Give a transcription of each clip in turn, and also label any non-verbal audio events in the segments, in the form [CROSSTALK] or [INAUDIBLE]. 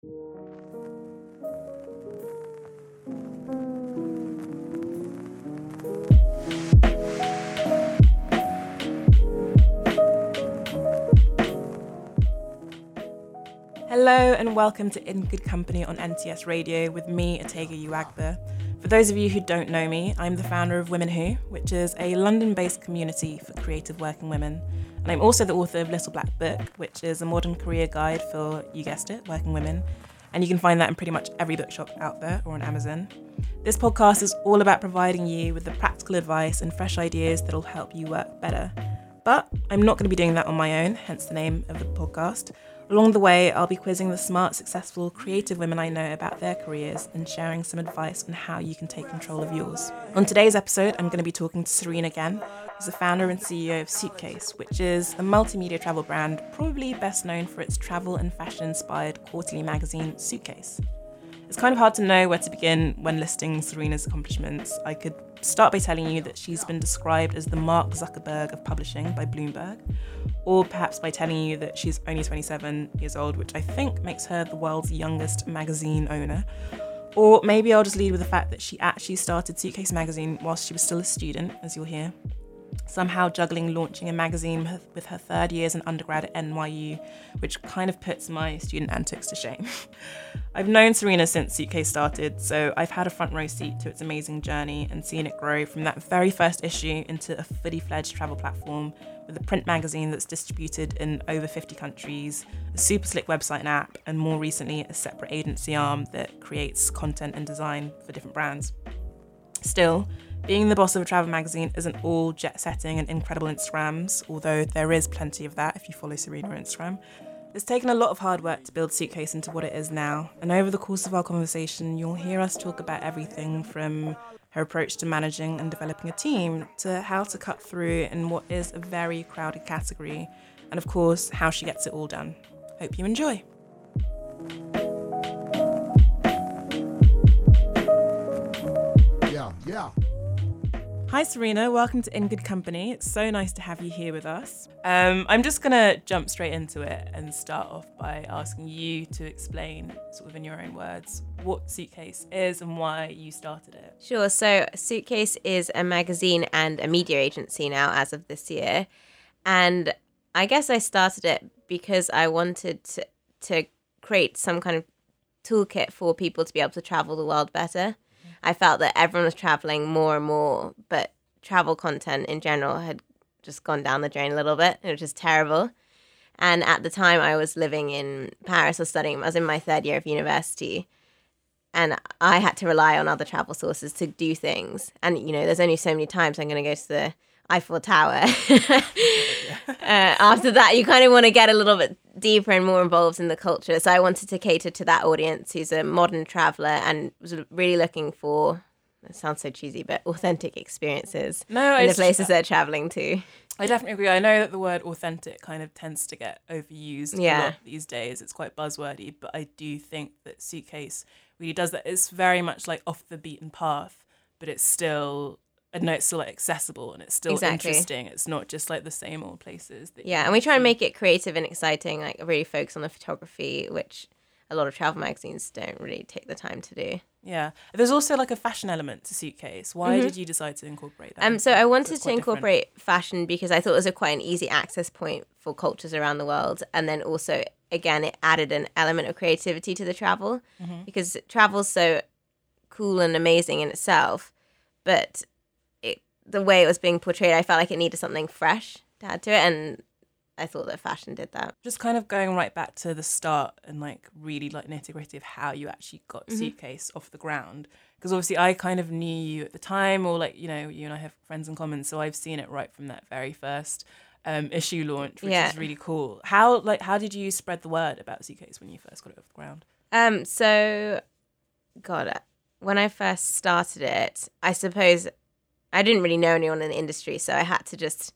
Hello and welcome to In Good Company on NTS Radio with me, Otegha Uwagba. For those of you who don't know me, I'm the founder of Women Who, which is a London based community for creative working women. And I'm also the author of Little Black Book, which is a modern career guide for, you guessed it, working women. And you can find that in pretty much every bookshop out there or on Amazon. This podcast is all about providing you with the practical advice and fresh ideas that'll help you work better. But I'm not going to be doing that on my own, hence the name of the podcast. Along the way, I'll be quizzing the smart, successful, creative women I know about their careers and sharing some advice on how you can take control of yours. On today's episode, I'm going to be talking to Serena Guen, who's the founder and CEO of Suitcase, which is a multimedia travel brand probably best known for its travel and fashion inspired quarterly magazine, Suitcase. It's kind of hard to know where to begin when listing Serena's accomplishments. I could start by telling you that she's been described as the Mark Zuckerberg of publishing by Bloomberg, or perhaps by telling you that she's only 27 years old, which I think makes her the world's youngest magazine owner. Or maybe I'll just lead with the fact that she actually started Suitcase Magazine whilst she was still a student, as you'll hear somehow juggling launching a magazine with her third year as an undergrad at NYU, which kind of puts my student antics to shame. [LAUGHS] I've known Serena since Suitcase started, so I've had a front row seat to its amazing journey and seen it grow from that very first issue into a fully fledged travel platform with a print magazine that's distributed in over 50 countries, a super slick website and app, and more recently, a separate agency arm that creates content and design for different brands. Still, being the boss of a travel magazine isn't all jet setting and incredible Instagrams, although there is plenty of that if you follow Serena on Instagram. It's taken a lot of hard work to build Suitcase into what it is now, and over the course of our conversation, you'll hear us talk about everything from her approach to managing and developing a team to how to cut through in what is a very crowded category, and of course, how she gets it all done. Hope you enjoy. Hi, Serena. Welcome to In Good Company. It's so nice to have you here with us. Um, I'm just going to jump straight into it and start off by asking you to explain, sort of in your own words, what Suitcase is and why you started it. Sure. So, Suitcase is a magazine and a media agency now as of this year. And I guess I started it because I wanted to, to create some kind of toolkit for people to be able to travel the world better. I felt that everyone was traveling more and more, but travel content in general had just gone down the drain a little bit. It was just terrible. And at the time, I was living in Paris or studying. I was in my third year of university, and I had to rely on other travel sources to do things. And you know, there's only so many times I'm going to go to the Eiffel Tower. [LAUGHS] uh, after that, you kind of want to get a little bit deeper and more involved in the culture. So I wanted to cater to that audience who's a modern traveler and was really looking for. It sounds so cheesy, but authentic experiences No, in the places they're traveling to. I definitely agree. I know that the word authentic kind of tends to get overused a Yeah. lot these days. It's quite buzzwordy, but I do think that Suitcase really does that. It's very much like off the beaten path, but it's still, I know it's still like accessible and it's still Exactly. interesting. It's not just like the same old places. That Yeah, and we try and make it creative and exciting, like really focus on the photography, which a lot of travel magazines don't really take the time to do. Yeah. There's also like a fashion element to Suitcase. Why did you decide to incorporate that? Mm-hmm. Um, so? I wanted it's to quite different. incorporate fashion because I thought it was a quite an easy access point for cultures around the world, and then also again it added an element of creativity to the travel Mm-hmm. because travel's so cool and amazing in itself, but the way it was being portrayed, I felt like it needed something fresh to add to it, and I thought that fashion did that. just kind of going right back to the start and like really like nitty gritty of how you actually got Mm-hmm. suitcase off the ground because obviously I kind of knew you at the time or like you know you and I have friends in common so I've seen it right from that very first um, issue launch which Yeah. is really cool how like how did you spread the word about suitcase when you first got it off the ground Um, so, God, when I first started it, I suppose I didn't really know anyone in the industry, so I had to just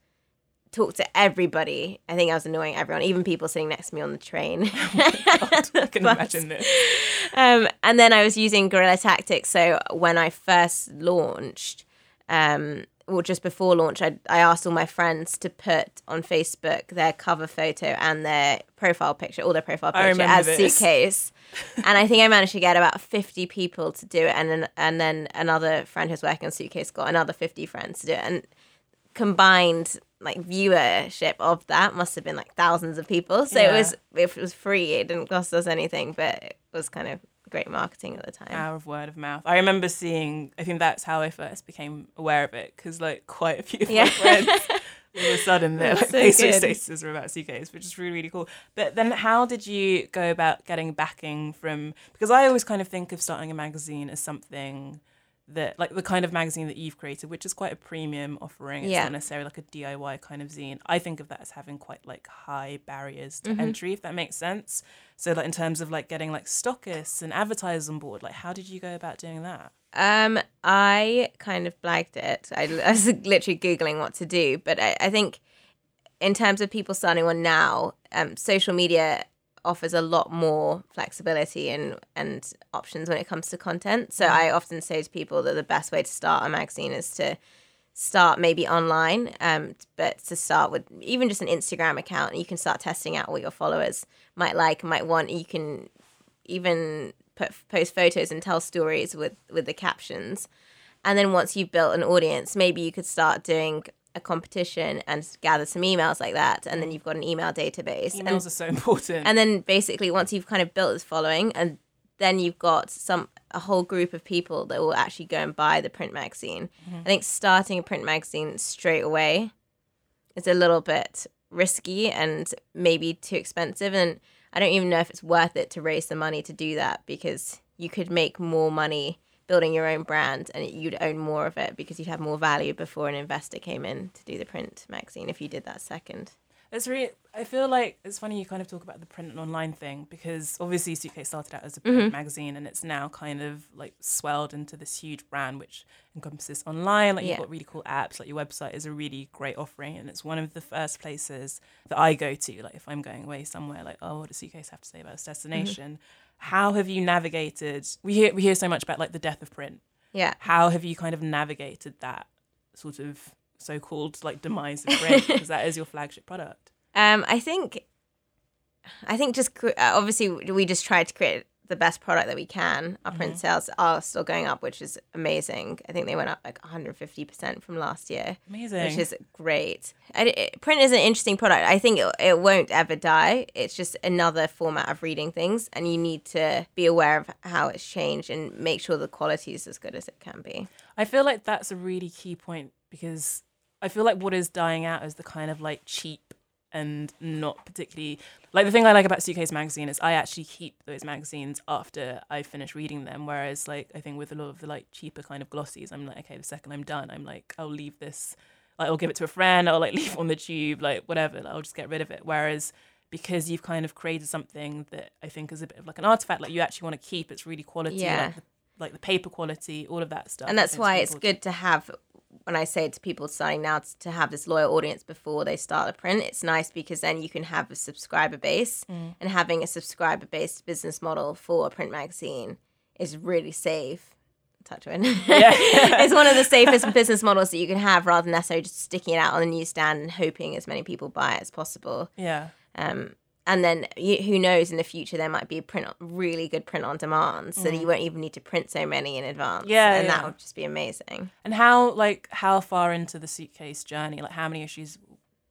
talk to everybody. I think I was annoying everyone, even people sitting next to me on the train. [LAUGHS] [LAUGHS] I can But- imagine this um, and then I was using guerrilla tactics. So when I first launched, um, or just before launch, I, I asked all my friends to put on Facebook their cover photo and their profile picture, all their profile picture as this. suitcase. [LAUGHS] and I think I managed to get about 50 people to do it. And then, and then another friend who's working on suitcase got another 50 friends to do it. And combined like viewership of that must have been like thousands of people. So it Yeah. was it was free. It didn't cost us anything, but it was kind of great marketing at the time. Power of word of mouth. I remember seeing. I think that's how I first became aware of it because like quite a few of Yeah. my friends [LAUGHS] all of a sudden their like, so Facebook statuses were about suitcase, which is really really cool. But then, how did you go about getting backing from? Because I always kind of think of starting a magazine as something that like the kind of magazine that you've created, which is quite a premium offering. It's Yeah. not necessarily like a DIY kind of zine. I think of that as having quite like high barriers to Mm-hmm. entry, if that makes sense. So like in terms of like getting like stockists and advertisers on board, like how did you go about doing that? Um, I kind of blagged it. I, [LAUGHS] I was literally googling what to do, but I, I think in terms of people starting one now, um, social media offers a lot more flexibility and and options when it comes to content. So I often say to people that the best way to start a magazine is to start maybe online, um, but to start with even just an Instagram account, you can start testing out what your followers might like, might want. You can even put post photos and tell stories with with the captions and then once you've built an audience maybe you could start doing a competition and gather some emails like that and then you've got an email database Emails and, are so [LAUGHS] important. and then basically once you've kind of built this following and then you've got some a whole group of people that will actually go and buy the print magazine. Mm-hmm. I think starting a print magazine straight away is a little bit risky and maybe too expensive and i don't even know if it's worth it to raise the money to do that because you could make more money building your own brand and you'd own more of it because you'd have more value before an investor came in to do the print magazine if you did that second It's really. I feel like it's funny you kind of talk about the print and online thing because obviously Suitcase started out as a print Mm-hmm. magazine and it's now kind of like swelled into this huge brand which encompasses online. Like Yeah. you've got really cool apps. Like your website is a really great offering and it's one of the first places that I go to. Like if I'm going away somewhere, like oh, what does Suitcase have to say about this destination? How have you navigated? We hear we hear so much about like the death of print. yeah How have you kind of navigated that sort of so-called like demise of print [LAUGHS] because that is your flagship product? Um, I think, I think just uh, obviously we just tried to create the best product that we can. Our print sales are still going up, which is amazing. I think they went up like 150 percent from last year, Amazing. which is great. I, it- print is an interesting product. I think it, it won't ever die. It's just another format of reading things, and you need to be aware of how it's changed and make sure the quality is as good as it can be. I feel like that's a really key point because I feel like what is dying out is the kind of like cheap and not particularly like the thing I like about Suitcase magazine is I actually keep those magazines after I finish reading them. Whereas like I think with a lot of the like cheaper kind of glossies, I'm like, okay, the second I'm done, I'm like, I'll leave this like I'll give it to a friend, I'll like [LAUGHS] leave on the tube, like whatever, like, I'll just get rid of it. Whereas because you've kind of created something that I think is a bit of like an artifact, like you actually want to keep, it's really quality, Yeah. like, the, like the paper quality, all of that stuff. and that's why it's important. good to have when i say to people starting now to have this loyal audience before they start a print it's nice because then you can have a subscriber base Mm. and having a subscriber based business model for a print magazine is really safe touch wood [LAUGHS] it's one of the [LAUGHS] safest business models that you can have rather than necessarily just sticking it out on the newsstand and hoping as many people buy it as possible Yeah. um, and then you, who knows in the future there might be a print really good print on demand so that you won't even need to print so many in advance Mm. Yeah, and yeah. that would just be amazing And how like how far into the suitcase journey, like how many issues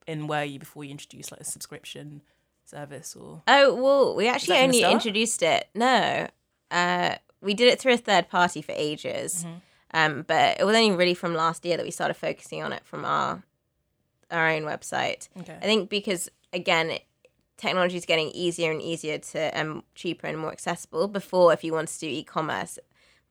in were you before you introduced like a subscription service or Oh well, we actually that from the only introduced it. No, uh, we did it through a third party for ages, Mm-hmm. um, but it was only really from last year that we started focusing on it from our our own website. Okay. I think because again, it, technology is getting easier and easier to um cheaper and more accessible. Before, if you wanted to do e-commerce,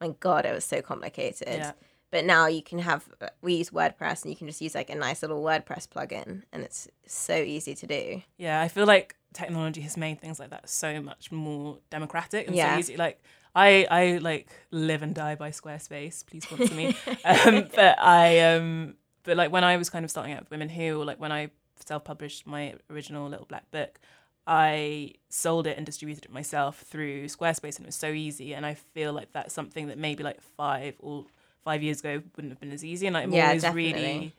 my god, it was so complicated. Yeah. But now you can have we use WordPress and you can just use like a nice little WordPress plugin, and it's so easy to do. Yeah, I feel like technology has made things like that so much more democratic and Yeah. so easy. Like I, I like live and die by Squarespace. Please sponsor me. [LAUGHS] um, but I, um, but like when I was kind of starting out with Women Who, or like when I self-published my original little black book, I sold it and distributed it myself through Squarespace, and it was so easy. And I feel like that's something that maybe like five or five years ago wouldn't have been as easy. And I'm Yeah, always definitely. really,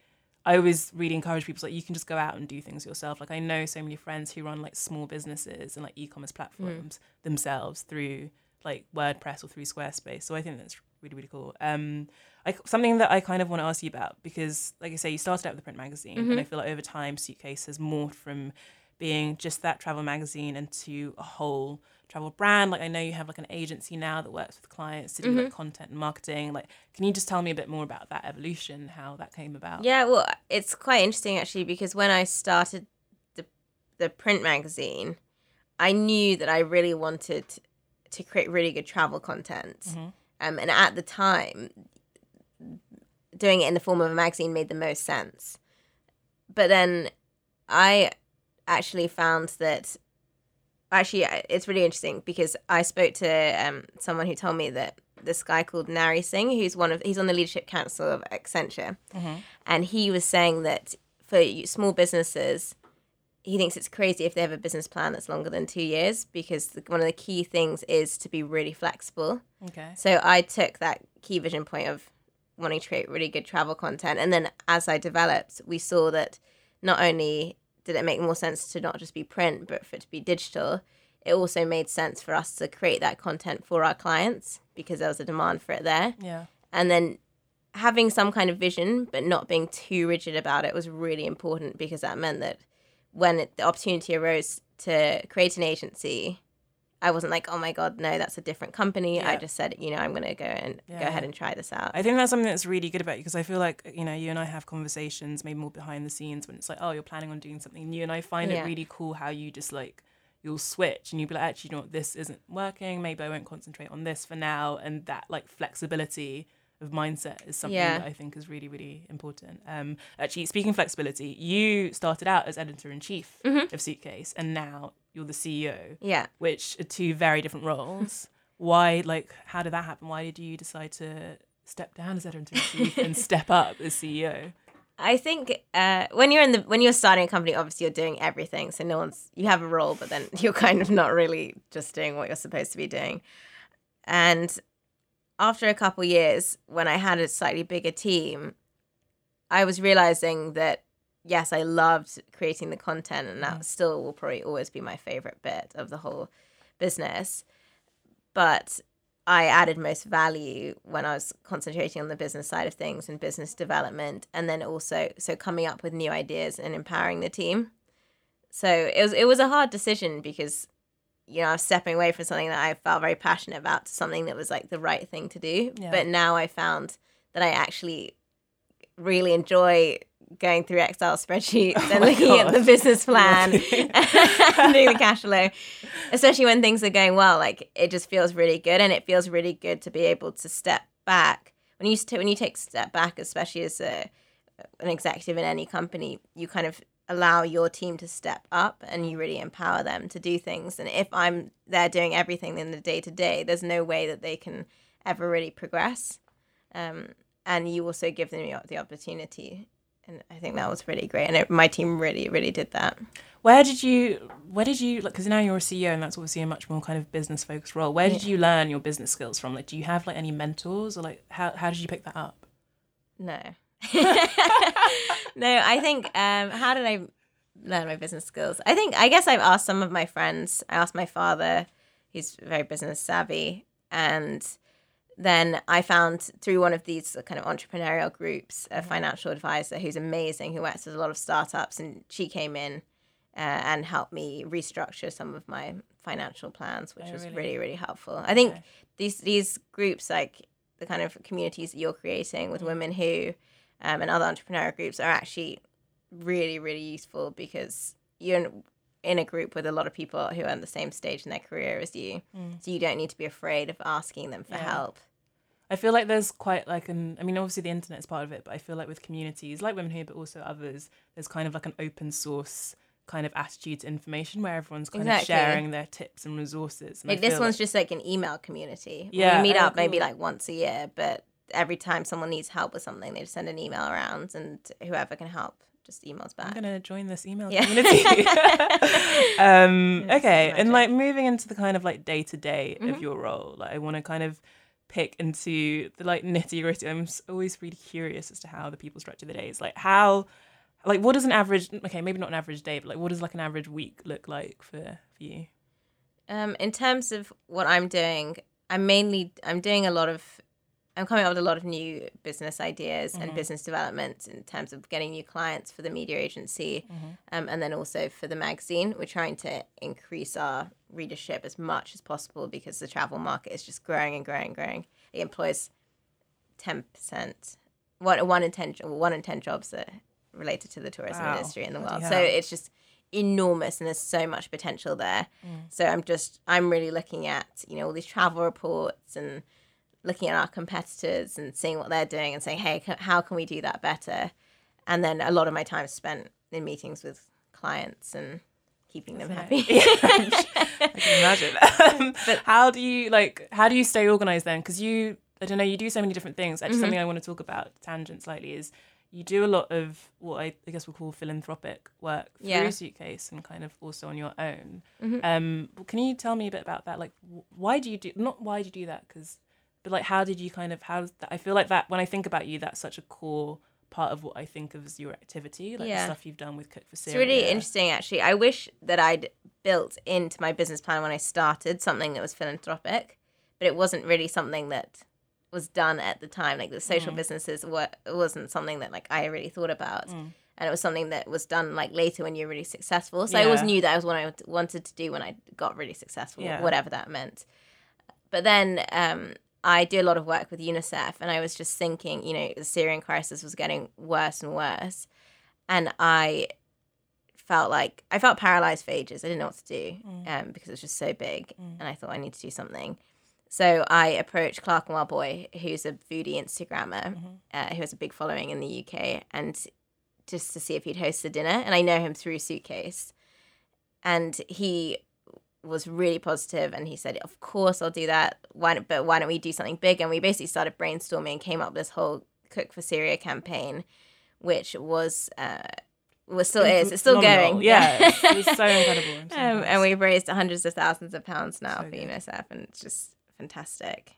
I always really encourage people like you can just go out and do things yourself. Like I know so many friends who run like small businesses and like e-commerce Mm. platforms themselves through like WordPress or through Squarespace. So I think that's really really cool. Um, I, something that I kind of want to ask you about because, like I say, you started out with the print magazine, Mm-hmm. and I feel like over time, Suitcase has morphed from being just that travel magazine into a whole travel brand. Like I know you have like an agency now that works with clients to do like content and marketing. Like, can you just tell me a bit more about that evolution, how that came about? Yeah, well, it's quite interesting actually because when I started the the print magazine, I knew that I really wanted to create really good travel content. Mm-hmm. Um, and at the time, doing it in the form of a magazine made the most sense. But then I actually found that actually it's really interesting because I spoke to um, someone who told me that this guy called Nari Singh, who's one of he's on the leadership council of Accenture, and he was saying that for small businesses, he thinks it's crazy if they have a business plan that's longer than two years because the, one of the key things is to be really flexible. Okay. So I took that key vision point of wanting to create really good travel content. And then as I developed, we saw that not only did it make more sense to not just be print, but for it to be digital, it also made sense for us to create that content for our clients because there was a demand for it there. Yeah. And then having some kind of vision, but not being too rigid about it was really important because that meant that when it, the opportunity arose to create an agency, I wasn't like, oh my God, no, that's a different company. I just said, you know, I'm going to go and go ahead and try this out. I think that's something that's really good about you because I feel like you know you and I have conversations maybe more behind the scenes when it's like oh you're planning on doing something new and I find Yeah. it really cool how you just like you'll switch and you'll be like actually you know what this isn't working maybe I won't concentrate on this for now and that like flexibility of mindset is something Yeah. that I think is really really important. Um, actually speaking of flexibility, you started out as editor in chief Mm-hmm. of Suitcase and now you're the CEO yeah. which are two very different roles. [LAUGHS] Why, like, how did that happen? Why did you decide to step down as editor in chief and [LAUGHS] step up as CEO? I think uh, when you're in the when you're starting a company, obviously you're doing everything. So no one's you have a role, but then [LAUGHS] you're kind of not really just doing what you're supposed to be doing. And after a couple years, when I had a slightly bigger team, I was realizing that yes, I loved creating the content, and that mm. still will probably always be my favorite bit of the whole business. But I added most value when I was concentrating on the business side of things and business development, and then also so coming up with new ideas and empowering the team. So it was it was a hard decision because you know I was stepping away from something that I felt very passionate about to something that was like the right thing to do. Yeah. But now I found that I actually really enjoy going through Excel spreadsheets [LAUGHS] and Oh my looking at the business [LAUGHS] plan and doing the cash flow, especially when things are going well. Like it just feels really good, and it feels really good to be able to step back when you when you take a step back, especially as a an executive in any company, you kind of allow your team to step up and you really empower them to do things. And if I'm there doing everything in the day to day, there's no way that they can ever really progress. Um, and you also give them the- the opportunity. And I think that was really great. And it, my team really, really did that. Where did you, where did you, like, because now you're a CEO and that's obviously a much more kind of business focused role. Where did you learn your business skills from? Like, do you have like any mentors or like, how, how did you pick that up? No. [LAUGHS] no, I think um how did I learn my business skills? I think I guess I've asked some of my friends. I asked my father, he's very business savvy, and then I found through one of these kind of entrepreneurial groups a financial advisor who's amazing, who works with a lot of startups, and she came in uh, and helped me restructure some of my financial plans, which Oh, was really? really really helpful. I think Okay. these these groups like the kind of communities that you're creating with women who um, and other entrepreneurial groups are actually really really useful because you're in, a group with a lot of people who are at the same stage in their career as you mm. so you don't need to be afraid of asking them for Yeah. help I feel like there's quite like an I mean obviously the internet is part of it, but I feel like with communities like Women Who but also others, there's kind of like an open source kind of attitude to information where everyone's kind Exactly. of sharing their tips and resources. And like this one's like- just like an email community Yeah, we meet oh, up maybe like once a year but every time someone needs help with something they just send an email around and whoever can help just emails back. I'm gonna join this email Yeah. community. [LAUGHS] [LAUGHS] um, okay, and like moving into the kind of like day to day Mm-hmm. of your role, like I want to kind of pick into the like nitty gritty. I'm always really curious as to how the people structure the days. Like how, like what does an average? Okay, maybe not an average day, but like what does like an average week look like for for you? Um, in terms of what I'm doing, I'm mainly I'm doing a lot of I'm coming up with a lot of new business ideas and mm-hmm. business developments in terms of getting new clients for the media agency, mm-hmm. um, and then also for the magazine. We're trying to increase our readership as much as possible because the travel market is just growing and growing and growing. It employs ten percent, one one in ten one in ten jobs are related to the tourism Wow. industry in the world. So it's just enormous and there's so much potential there. Mm. So I'm just I'm really looking at, you know, all these travel reports and looking at our competitors and seeing what they're doing and saying, "Hey, how can we do that better?" And then a lot of my time spent in meetings with clients and keeping them happy. [LAUGHS] [LAUGHS] I can imagine. Um, but how do you like? How do you stay organized then? Because you, I don't know, you do so many different things. Mm-hmm. Actually, something I want to talk about tangent slightly is you do a lot of what I, I guess we'll call philanthropic work through Yeah. Suitcase and kind of also on your own. Mm-hmm. Um, can you tell me a bit about that? Like, wh- why do you do? Not why do you do that? Because, but like, how did you kind of? How does that? I feel like that when I think about you, that's such a core part of what I think of as your activity, like the stuff you've done with Cook for Syria. It's really interesting, actually. I wish that I'd built into my business plan when I started something that was philanthropic, but it wasn't really something that was done at the time. Like the social businesses were it wasn't something that like I really thought about, and it was something that was done like later when you're really successful. So I always knew that was what I wanted to do when I got really successful, Yeah. whatever that meant. But then um, I do a lot of work with UNICEF, and I was just thinking, you know, the Syrian crisis was getting worse and worse, and I felt like I felt paralyzed for ages. I didn't know what to do um, because it was just so big, and I thought I need to do something. So I approached Clerkenwell Boy, who's a foodie Instagrammer, uh, who has a big following in the UK, and just to see if he'd host a dinner. And I know him through Suitcase, and he was really positive and he said of course i'll do that why don't, but why don't we do something big and we basically started brainstorming and came up with this whole cook for syria campaign which was uh was still is it's still Phenomenal. going Yeah, [LAUGHS] so incredible. So um, and we've raised hundreds of thousands of pounds now So for good. unicef and it's just fantastic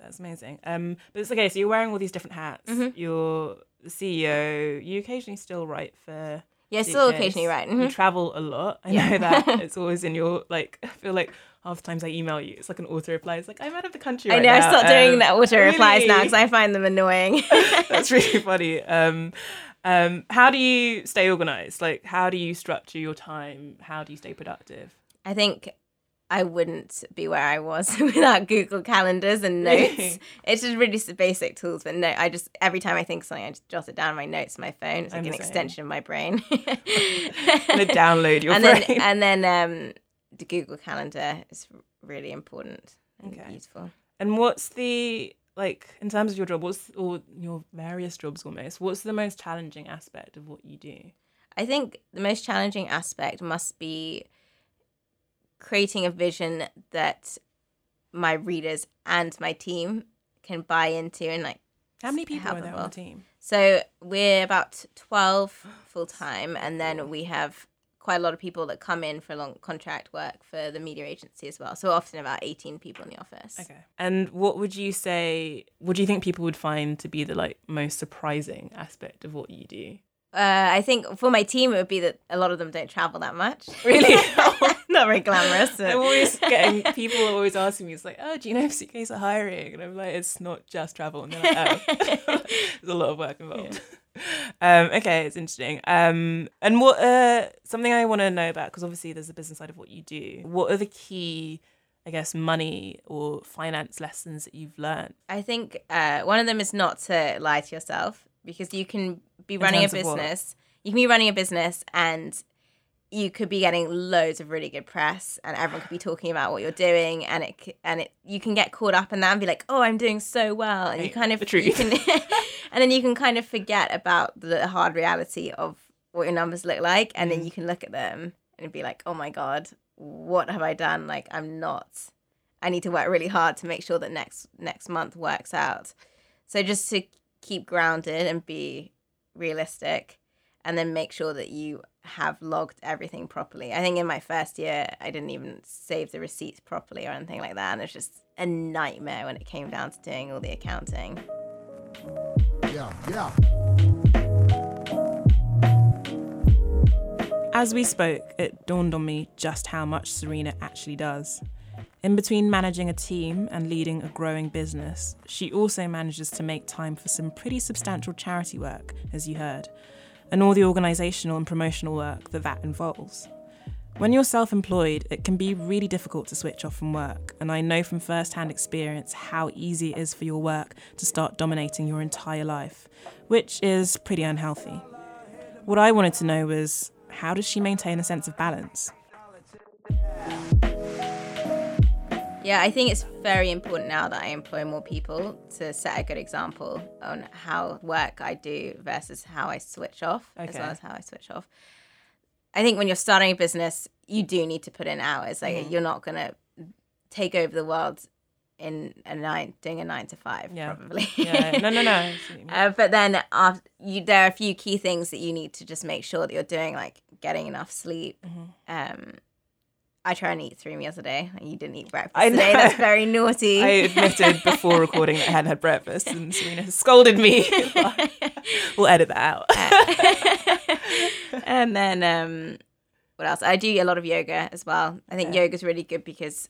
That's amazing. Um, but it's okay. So you're wearing all these different hats. Mm-hmm. You're the CEO. You occasionally still write for. Yeah still occasionally right You mhm. travel a lot. I Yeah. know that. [LAUGHS] it's always in your like. I feel like half the times I email you, it's like an auto reply. It's like I'm out of the country. i right know i now." stopped doing Um, that auto replies now because i find them annoying [LAUGHS] That's [LAUGHS] really funny. Um, um, how do you stay organized? Like, how do you structure your time? How do you stay productive? I think I wouldn't be where I was [LAUGHS] without Google calendars and notes. It's just really basic tools, but no, I just every time I think something, I just jot it down in my notes, my phone. It's like I'm an same. extension of my brain. [LAUGHS] gonna download your [LAUGHS] and brain. then and then um, the Google Calendar is really important and Okay. useful. And what's the like in terms of your job? What's or your various jobs almost? What's the most challenging aspect of what you do? I think the most challenging aspect must be creating a vision that my readers and my team can buy into and like How many people are there on the team? So we're about 12 full time, and then we have quite a lot of people that come in for long contract work for the media agency as well. So often about 18 people in the office. Okay. And what would you say? What do you think people would find to be the like most surprising aspect of what you do? Uh, I think for my team, it would be that a lot of them don't travel that much. [LAUGHS] Really? [LAUGHS] Not very glamorous. I'm always getting people are always asking me, it's like, oh, do you know if Suitcase are hiring? And I'm like, it's not just travel. And they're like, oh, [LAUGHS] there's a lot of work involved. Um, okay, it's interesting. Um, and what uh, something I want to know about because obviously there's a business side of what you do. What are the key, I guess, money or finance lessons that you've learned? I think uh, one of them is not to lie to yourself because you can be running a terms of what? business. You can be running a business and you could be getting loads of really good press and everyone could be talking about what you're doing and it and it you can get caught up in that and be like oh i'm doing so well and you kind of the truth. you can [LAUGHS] and then you can kind of forget about the hard reality of what your numbers look like and Mm. then you can look at them and be like oh my god what have i done like i'm not i need to work really hard to make sure that next next month works out so just to keep grounded and be realistic and then make sure that you have logged everything properly. I think in my first year, I didn't even save the receipts properly or anything like that. And it's just a nightmare when it came down to doing all the accounting. Yeah, yeah. As we spoke, it dawned on me just how much Serena actually does. In between managing a team and leading a growing business, she also manages to make time for some pretty substantial charity work, as you heard, and all the organisational and promotional work that that involves. When you're self employed, it can be really difficult to switch off from work, and I know from first hand experience how easy it is for your work to start dominating your entire life, which is pretty unhealthy. What I wanted to know was how does she maintain a sense of balance? Yeah, I think it's very important now that I employ more people to set a good example on how work I do versus how I switch off, as well as how I switch off. I think when you're starting a business, you do need to put in hours. Like Mm-hmm. you're not gonna take over the world in a nine, doing a nine to five, Yeah. probably. [LAUGHS] Yeah, no, no, no. [LAUGHS] I see what you mean. Uh, but then after, you, there are a few key things that you need to just make sure that you're doing, like getting enough sleep. Mm-hmm. Um, I try and eat three meals a day. and You didn't eat breakfast I today. know. That's very naughty. I admitted before recording that I hadn't had breakfast, and Serena has scolded me. [LAUGHS] we'll edit that out. [LAUGHS] and then um, what else? I do a lot of yoga as well. I think Yeah. is really good because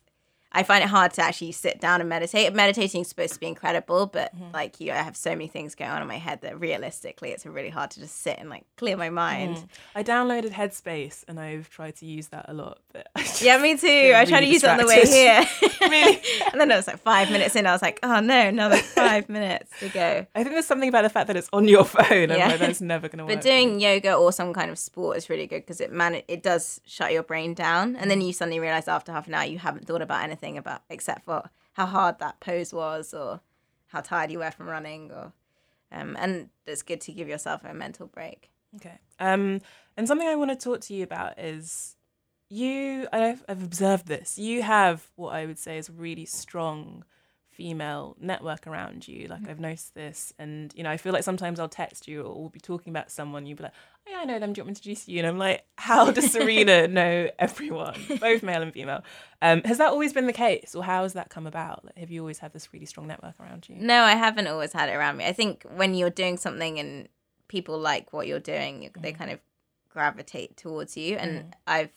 I find it hard to actually sit down and meditate. Meditating is supposed to be incredible, but Mm-hmm. like you, I have so many things going on in my head that realistically, it's really hard to just sit and like clear my mind. I downloaded Headspace, and I've tried to use that a lot. But just Yeah, me too. I tried to really use it on the way here. [LAUGHS] Really? [LAUGHS] and then it was like five minutes in. I was like, oh no, another five minutes to go. I think there's something about the fact that it's on your [LAUGHS] phone. I'm Yeah. like, that's never going to work. But doing yoga or some kind of sport is really good because it man it does shut your brain down, and then Mm. you suddenly realize after half an hour you haven't thought about anything about except for how hard that pose was or how tired you were from running, or um, and it's good to give yourself a mental break. Okay. Um, and something I want to talk to you about is you. I've, I've observed this. You have what I would say is really strong female network around you. Like mm. I've noticed this, and you know, I feel like sometimes I'll text you or we'll be talking about someone. You'll be like, "Oh yeah, I know them. Do you want me to introduce you?" And I'm like, "How [LAUGHS] does Serena know everyone, both male and female?" Um, has that always been the case, or how has that come about? Like, have you always had this really strong network around you? No, I haven't always had it around me. I think when you're doing something and people like what you're doing, you- they mm. kind of gravitate towards you. And mm. I've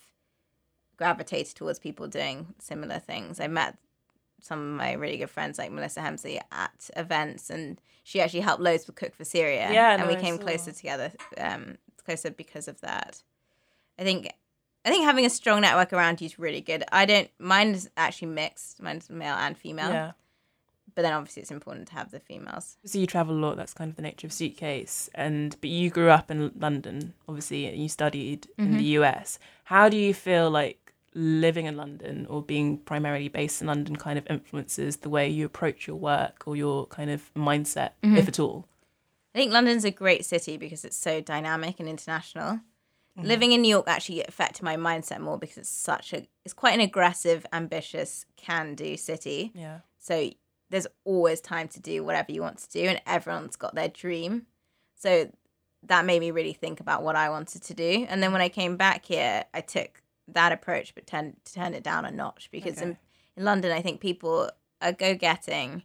gravitated towards people doing similar things. I met some of my really good friends, like Melissa Hemsley, at events, and she actually helped loads with Cook for Syria. Yeah, and no, we came closer together, um, closer because of that. I think. I think having a strong network around you is really good. I don't. Mine is actually mixed. Mine's male and female. Yeah. But then obviously it's important to have the females. So you travel a lot. That's kind of the nature of Suitcase. And but you grew up in London, obviously, and you studied in the US. How do you feel like living in London or being primarily based in London kind of influences the way you approach your work or your kind of mindset, if mm-hmm. at all? I think London's a great city because it's so dynamic and international. Mm-hmm. Living in New York actually affected my mindset more because it's such a it's quite an aggressive, ambitious, can do city. Yeah. So there's always time to do whatever you want to do and everyone's got their dream. So that made me really think about what I wanted to do. And then when I came back here, I took that approach but turned turn it down a notch because in, Okay. in London I think people are go getting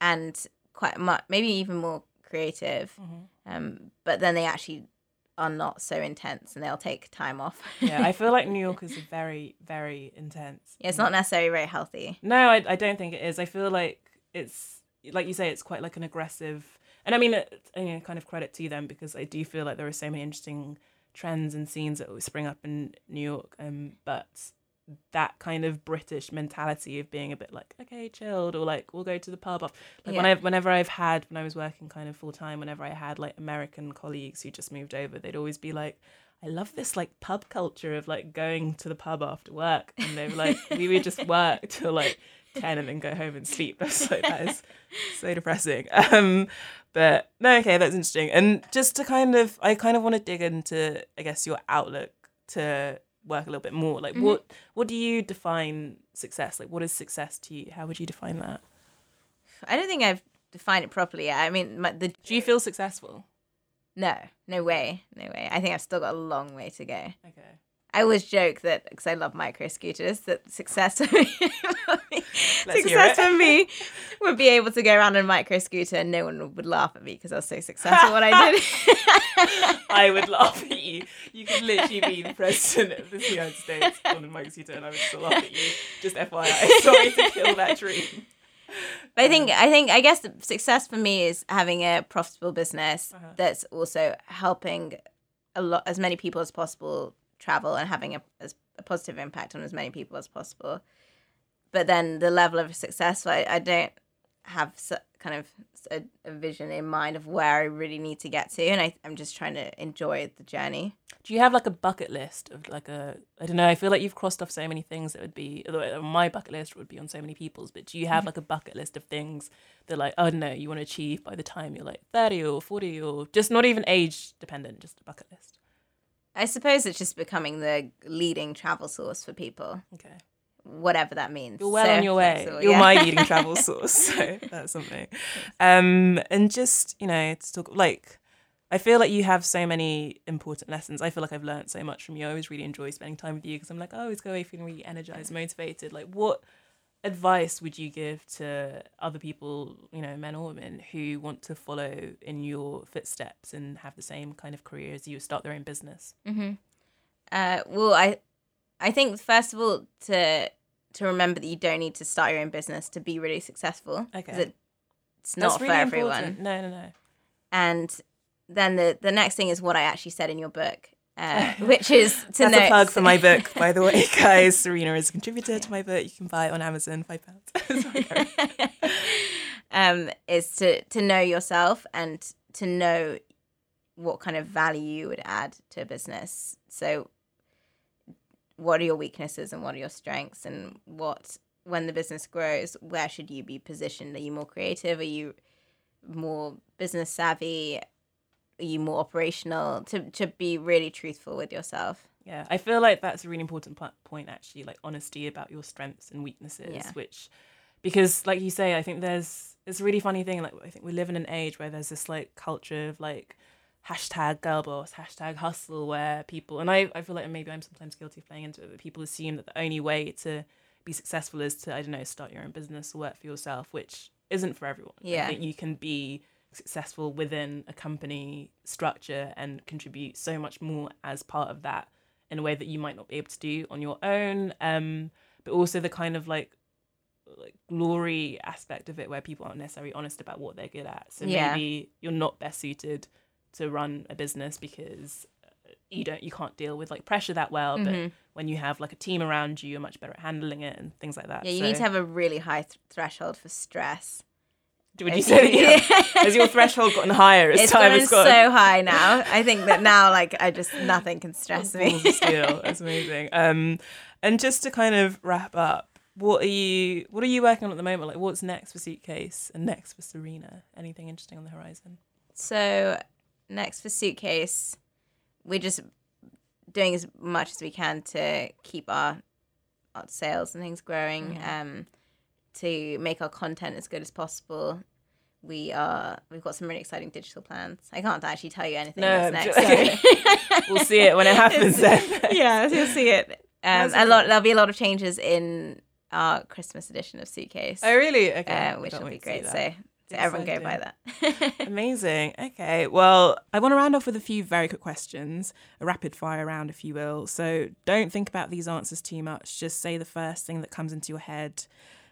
and quite much maybe even more creative. Mm-hmm. Um, but then they actually are not so intense and they'll take time off. Yeah. I feel like New Yorkers are [LAUGHS] very, very intense. Yeah, it's not necessarily very healthy. No, I, I don't think it is. I feel like it's like you say, it's quite like an aggressive, and I mean, it, you know, kind of credit to them because I do feel like there are so many interesting trends and scenes that always spring up in New York. Um, but that kind of British mentality of being a bit like okay, chilled, or like we'll go to the pub. Off. Like when Yeah. I whenever I've had when I was working kind of full time, whenever I had like American colleagues who just moved over, they'd always be like. I love this like pub culture of like going to the pub after work, and they were like, we would just work till like ten and then go home and sleep. [LAUGHS] That's like that is so depressing. Um, but no, okay, that's interesting. And just to kind of, I kind of want to dig into, I guess, your outlook to work a little bit more. Like, what what do you define success? Like, what is success to you? How would you define that? I don't think I've defined it properly yet. I mean, my, the Do you feel successful? No, no way, no way. I think I've still got a long way to go. Okay. I always joke that because I love micro scooters, that success for me, [LAUGHS] success for me would be able to go around in a micro scooter and no one would laugh at me because I was so successful what I did. [LAUGHS] [LAUGHS] I would laugh at you. You could literally be the president of the United States on a micro scooter, and I would still laugh at you. Just FYI. Sorry to kill that dream. But I think I think I guess success for me is having a profitable business Uh-huh. that's also helping a lot as many people as possible travel and having a, as, a positive impact on as many people as possible. But then the level of success, I, I don't have kind of a, a vision in mind of where I really need to get to, and I, I'm just trying to enjoy the journey. Do you have like a bucket list of like a I don't know, I feel like you've crossed off so many things that would be uh, my bucket list would be on so many people's, but do you have mm-hmm. like a bucket list of things that like, oh no, you want to achieve by the time you're like thirty or forty or just not even age dependent, just a bucket list. I suppose it's just becoming the leading travel source for people, Okay. whatever that means. You're well So on your way. flexible, You're yeah. my leading [LAUGHS] travel source, so [LAUGHS] that's something. Um, and just you know, to talk like, I feel like you have so many important lessons. I feel like I've learned so much from you. I always really enjoy spending time with you because I'm like, oh, I always go away feeling really energized, motivated. Like, what advice would you give to other people, you know, men or women who want to follow in your footsteps and have the same kind of career as you, start their own business? Uh, well, I, I think first of all to to remember that you don't need to start your own business to be really successful. Okay. it- it's not for everyone. No, no, no. And then the the next thing is what I actually said in your book, uh, [LAUGHS] which is to That's know. a plug for my book, [LAUGHS] by the way, guys. Serena is a contributor to my book. You can buy it on Amazon, five pounds. [LAUGHS] Um, is to to know yourself and to know what kind of value you would add to a business. So, what are your weaknesses and what are your strengths, and what when the business grows, where should you be positioned? Are you more creative? Are you more business savvy? Are you more operational? To to be really truthful with yourself. yeah, I feel like that's a really important po- point, actually, like honesty about your strengths and weaknesses, Yeah. which, because like you say, I think there's, it's a really funny thing. Like, I think we live in an age where there's this like culture of like, hashtag girl boss, hashtag hustle, where people, and I, I feel like maybe I'm sometimes guilty of playing into it, but people assume that the only way to be successful is to, I don't know, start your own business or work for yourself, which isn't for everyone. Yeah. think you can be successful within a company structure and contribute so much more as part of that in a way that you might not be able to do on your own. Um, but also the kind of like like glory aspect of it where people aren't necessarily honest about what they're good at. So Yeah. maybe you're not best suited to run a business because uh, you don't you can't deal with like pressure that well but Mm-hmm. when you have like a team around you you're much better at handling it and things like that Yeah, you So- need to have a really high th- threshold for stress. Would you say that you [LAUGHS] has your threshold gotten higher as it's time has gone so high now. I think that now, like, I just nothing can stress me. of. [LAUGHS] That's amazing. Um, and just to kind of wrap up, what are you what are you working on at the moment? Like, what's next for Suitcase and next for Serena? Anything interesting on the horizon? so next for suitcase, we're just doing as much as we can to keep our, our sales and things growing. Um, to make our content as good as possible. We are we've got some really exciting digital plans. I can't actually tell you anything No, that's next. sorry. [LAUGHS] We'll see it when it happens. [LAUGHS] Then. yeah, you'll see it. Um, a lot. There'll be a lot of changes in our Christmas edition of Suitcase, Oh, really? Okay. uh, I which will be great. So, so everyone go by that. [LAUGHS] Amazing. Okay. Well, I want to round off with a few very quick questions, a rapid fire round, if you will. So don't think about these answers too much. Just say the first thing that comes into your head.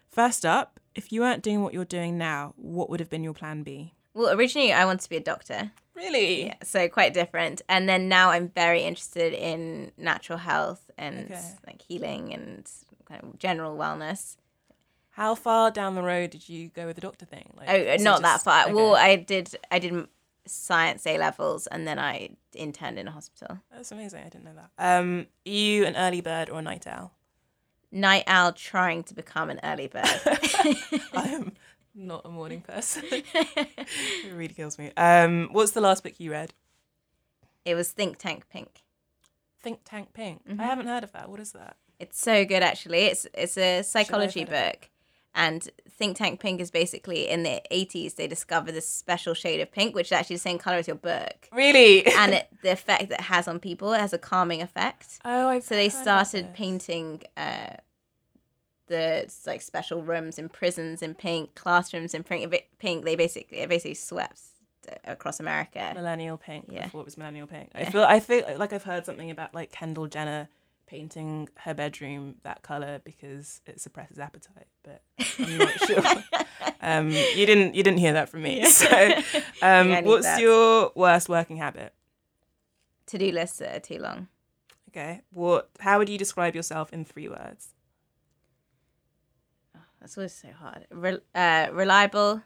First up, if you weren't doing what you're doing now, what would have been your plan B? well, originally I wanted to be a doctor, Really? so quite different. And then now I'm very interested in natural health and Okay. like healing and kind of general wellness. How far down the road did you go with the doctor thing? Like, Oh, not that far. okay. Well, I did. I did science A levels, and then I interned in a hospital. That's amazing. I didn't know that. Um, are you an early bird or a night owl? Night owl trying to become an early bird. [LAUGHS] I am not a morning person. [LAUGHS] it really kills me. Um, what's the last book you read? it was Drunk Tank Pink. Drunk Tank Pink. Mm-hmm. I haven't heard of that. What is that? It's so good, actually. It's it's a psychology book. it? And Drunk Tank Pink is basically in the 80s, they discovered this special shade of pink, which is actually the same color as your book. Really? [LAUGHS] And it, the effect that it has on people, it has a calming effect. oh, I've So they started painting uh, the like special rooms in prisons in pink, classrooms in pink. Pink. They basically it basically swept across America. millennial pink Yeah. before it was millennial pink. I feel I feel like I've heard something about like Kendall Jenner painting her bedroom that color because it suppresses appetite, but [LAUGHS] I'm not sure. Um, you didn't you didn't hear that from me. So, [LAUGHS] um, what's that. your worst working habit? To do lists that are too long. Okay, what? How would you describe yourself in three words? That's always so hard. Re- uh, reliable,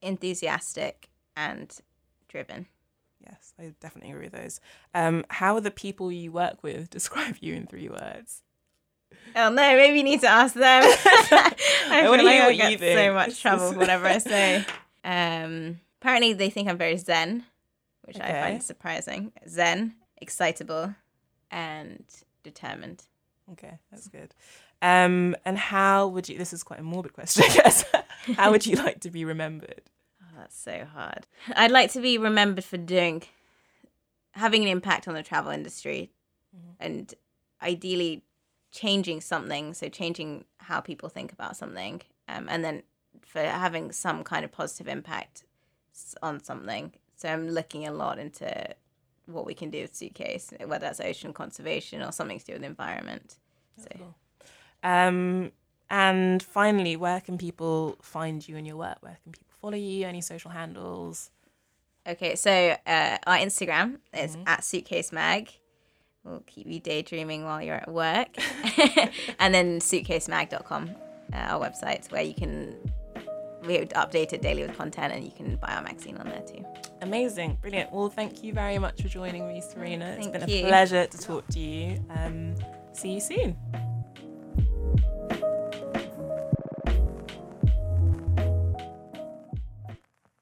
enthusiastic, and driven. Yes, I definitely agree with those. Um, how are the people you work with [LAUGHS] describe you in three words? Oh no, maybe you need to ask them. [LAUGHS] [LAUGHS] I, feel wanna like I get think. so much trouble for whatever I say. Um, apparently, they think I'm very zen, which I find surprising. Zen, excitable, and determined. Okay, that's good. Um, and how would you? This is quite a morbid question, I guess. how would you like to be remembered? That's so hard. I'd like to be remembered for doing, having an impact on the travel industry, and ideally changing something. So changing how people think about something, um, and then for having some kind of positive impact on something. So I'm looking a lot into what we can do with suitcase, whether that's ocean conservation or something to do with the environment. So Cool. Um, and finally, where can people find you and your work? Where can people follow you? Any social handles? Okay, so uh, our Instagram is at suitcase mag. We'll keep you daydreaming while you're at work. [LAUGHS] [LAUGHS] and then suitcasemag.com, uh, our website, where you can we update it daily with content and you can buy our magazine on there too. Amazing, brilliant. Well, thank you very much for joining me, Serena. Thank it's been you. a pleasure to talk to you. Um, see you soon.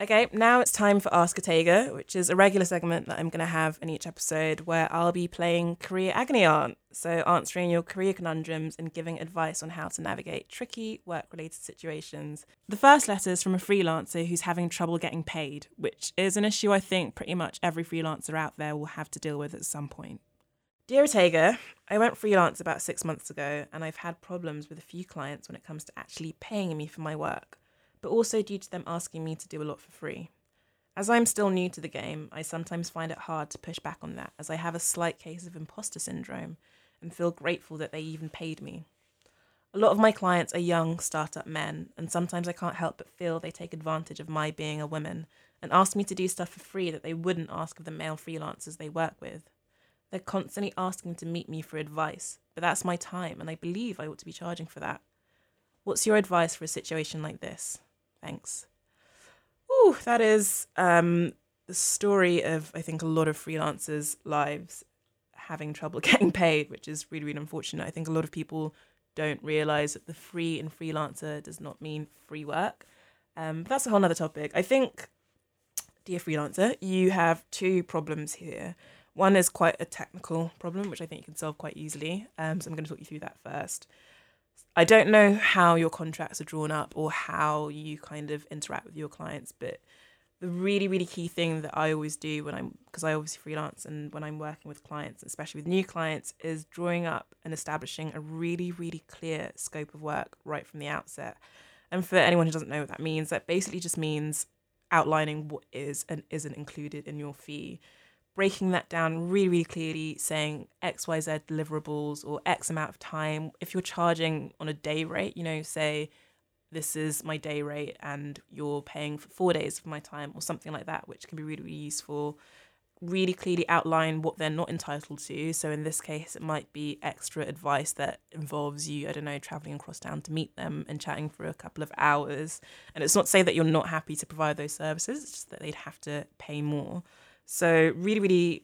Okay, now it's time for Ask Otegha, which is a regular segment that I'm going to have in each episode where I'll be playing career agony aunt. So, answering your career conundrums and giving advice on how to navigate tricky work related situations. The first letter is from a freelancer who's having trouble getting paid, which is an issue I think pretty much every freelancer out there will have to deal with at some point. Dear Otegha, I went freelance about six months ago and I've had problems with a few clients when it comes to actually paying me for my work but also due to them asking me to do a lot for free. As I'm still new to the game, I sometimes find it hard to push back on that, as I have a slight case of imposter syndrome and feel grateful that they even paid me. A lot of my clients are young startup men, and sometimes I can't help but feel they take advantage of my being a woman and ask me to do stuff for free that they wouldn't ask of the male freelancers they work with. They're constantly asking to meet me for advice, but that's my time, and I believe I ought to be charging for that. What's your advice for a situation like this? Thanks. Ooh, that is um, the story of, I think, a lot of freelancers' lives having trouble [LAUGHS] getting paid, which is really, really unfortunate. I think a lot of people don't realize that the free and freelancer does not mean free work. Um, that's a whole other topic. I think, dear freelancer, you have two problems here. One is quite a technical problem, which I think you can solve quite easily. Um, so I'm going to talk you through that first. I don't know how your contracts are drawn up or how you kind of interact with your clients, but the really, really key thing that I always do when I'm, because I obviously freelance and when I'm working with clients, especially with new clients, is drawing up and establishing a really, really clear scope of work right from the outset. And for anyone who doesn't know what that means, that basically just means outlining what is and isn't included in your fee breaking that down really, really clearly, saying XYZ deliverables or X amount of time. If you're charging on a day rate, you know, say this is my day rate and you're paying for four days of my time or something like that, which can be really, really useful. Really clearly outline what they're not entitled to. So in this case, it might be extra advice that involves you, I don't know, traveling across town to meet them and chatting for a couple of hours. And it's not to say that you're not happy to provide those services, it's just that they'd have to pay more. So really, really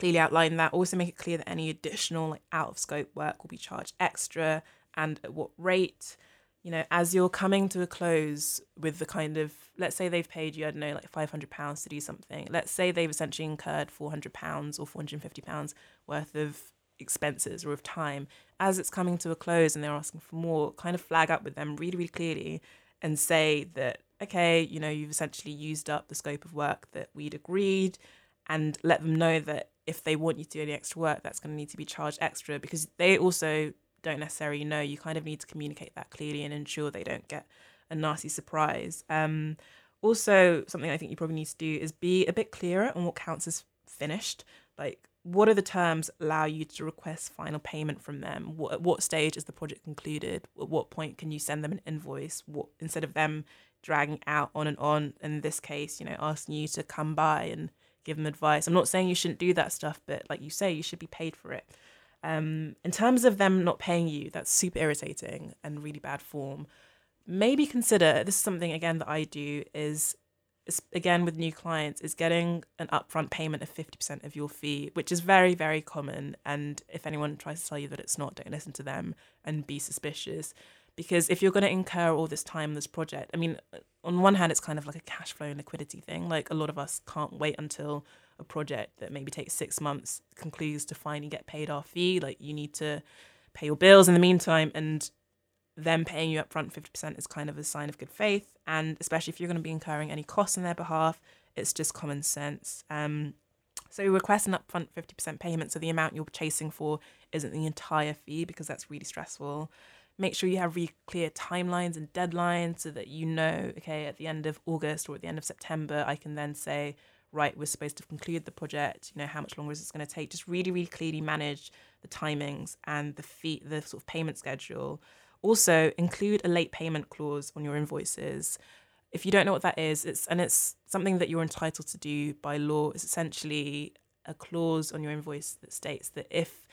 clearly outline that. Also make it clear that any additional like out of scope work will be charged extra and at what rate. You know, as you're coming to a close with the kind of let's say they've paid you, I don't know, like five hundred pounds to do something. Let's say they've essentially incurred four hundred pounds or four hundred and fifty pounds worth of expenses or of time as it's coming to a close and they're asking for more kind of flag up with them really really clearly and say that okay you know you've essentially used up the scope of work that we'd agreed and let them know that if they want you to do any extra work that's going to need to be charged extra because they also don't necessarily know. You kind of need to communicate that clearly and ensure they don't get a nasty surprise. Um, also something i think you probably need to do is be a bit clearer on what counts as finished. Like what are the terms allow you to request final payment from them? What, at what stage is the project concluded? At what point can you send them an invoice? What instead of them dragging out on and on, in this case, you know, asking you to come by and give them advice. I'm not saying you shouldn't do that stuff, but like you say, you should be paid for it. Um, in terms of them not paying you, that's super irritating and really bad form. Maybe consider this is something again that I do is again with new clients is getting an upfront payment of 50% of your fee which is very very common. And if anyone tries to tell you that it's not don't listen to them and be suspicious. Because if you're going to incur all this time this project i mean uh, on one hand it's kind of like a cash flow and liquidity thing. Like a lot of us can't wait until a project that maybe takes six months concludes to finally get paid our fee. Like you need to pay your bills in the meantime. And them paying you up front 50% is kind of a sign of good faith. And especially if you're going to be incurring any costs on their behalf, it's just common sense. Um, so request an upfront 50% payment so the amount you're chasing for isn't the entire fee because that's really stressful. Make sure you have really clear timelines and deadlines so that you know, okay, at the end of August or at the end of September, I can then say, right, we're supposed to conclude the project, you know, how much longer is this going to take? Just really, really clearly manage the timings and the fee, the sort of payment schedule also, include a late payment clause on your invoices. If you don't know what that is, it's and it's something that you're entitled to do by law. It's essentially a clause on your invoice that states that if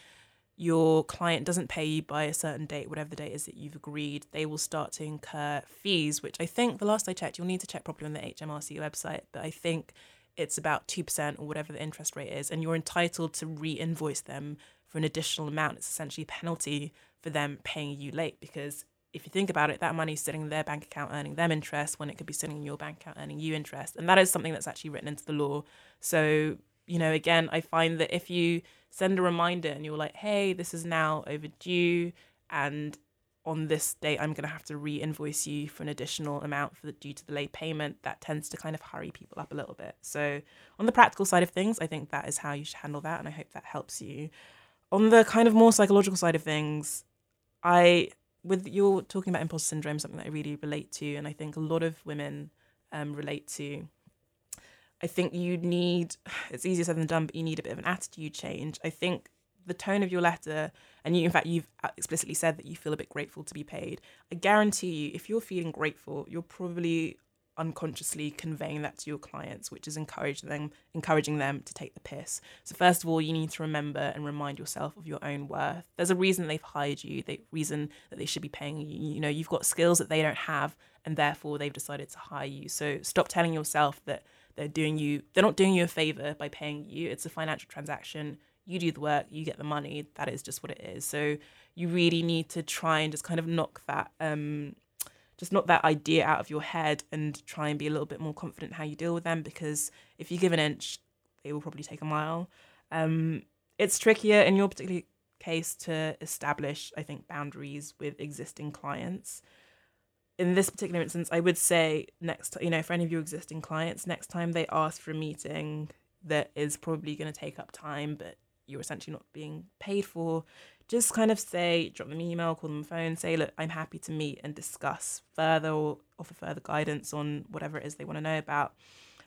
your client doesn't pay you by a certain date, whatever the date is that you've agreed, they will start to incur fees, which I think the last I checked, you'll need to check properly on the HMRC website, but I think it's about 2% or whatever the interest rate is, and you're entitled to re invoice them for an additional amount. It's essentially a penalty for them paying you late because if you think about it, that money's sitting in their bank account earning them interest when it could be sitting in your bank account earning you interest. And that is something that's actually written into the law. So, you know, again, I find that if you send a reminder and you're like, hey, this is now overdue and on this date I'm gonna have to re-invoice you for an additional amount for the, due to the late payment, that tends to kind of hurry people up a little bit. So on the practical side of things, I think that is how you should handle that and I hope that helps you. On the kind of more psychological side of things, I with you're talking about imposter syndrome, something that I really relate to, and I think a lot of women um, relate to. I think you need [SIGHS] it's easier said than done, but you need a bit of an attitude change. I think the tone of your letter, and you, in fact, you've explicitly said that you feel a bit grateful to be paid. I guarantee you, if you're feeling grateful, you're probably unconsciously conveying that to your clients, which is encouraging them encouraging them to take the piss. So first of all, you need to remember and remind yourself of your own worth. There's a reason they've hired you, the reason that they should be paying you. You know, you've got skills that they don't have, and therefore they've decided to hire you. So stop telling yourself that they're doing you they're not doing you a favor by paying you. It's a financial transaction. You do the work, you get the money. That is just what it is. So you really need to try and just kind of knock that um just knock that idea out of your head and try and be a little bit more confident how you deal with them because if you give an inch, they will probably take a mile. Um, it's trickier in your particular case to establish, I think, boundaries with existing clients. In this particular instance, I would say next, you know, for any of your existing clients, next time they ask for a meeting that is probably going to take up time, but you're essentially not being paid for, just kind of say, drop them an email, call them a phone, say, look, I'm happy to meet and discuss further or offer further guidance on whatever it is they want to know about.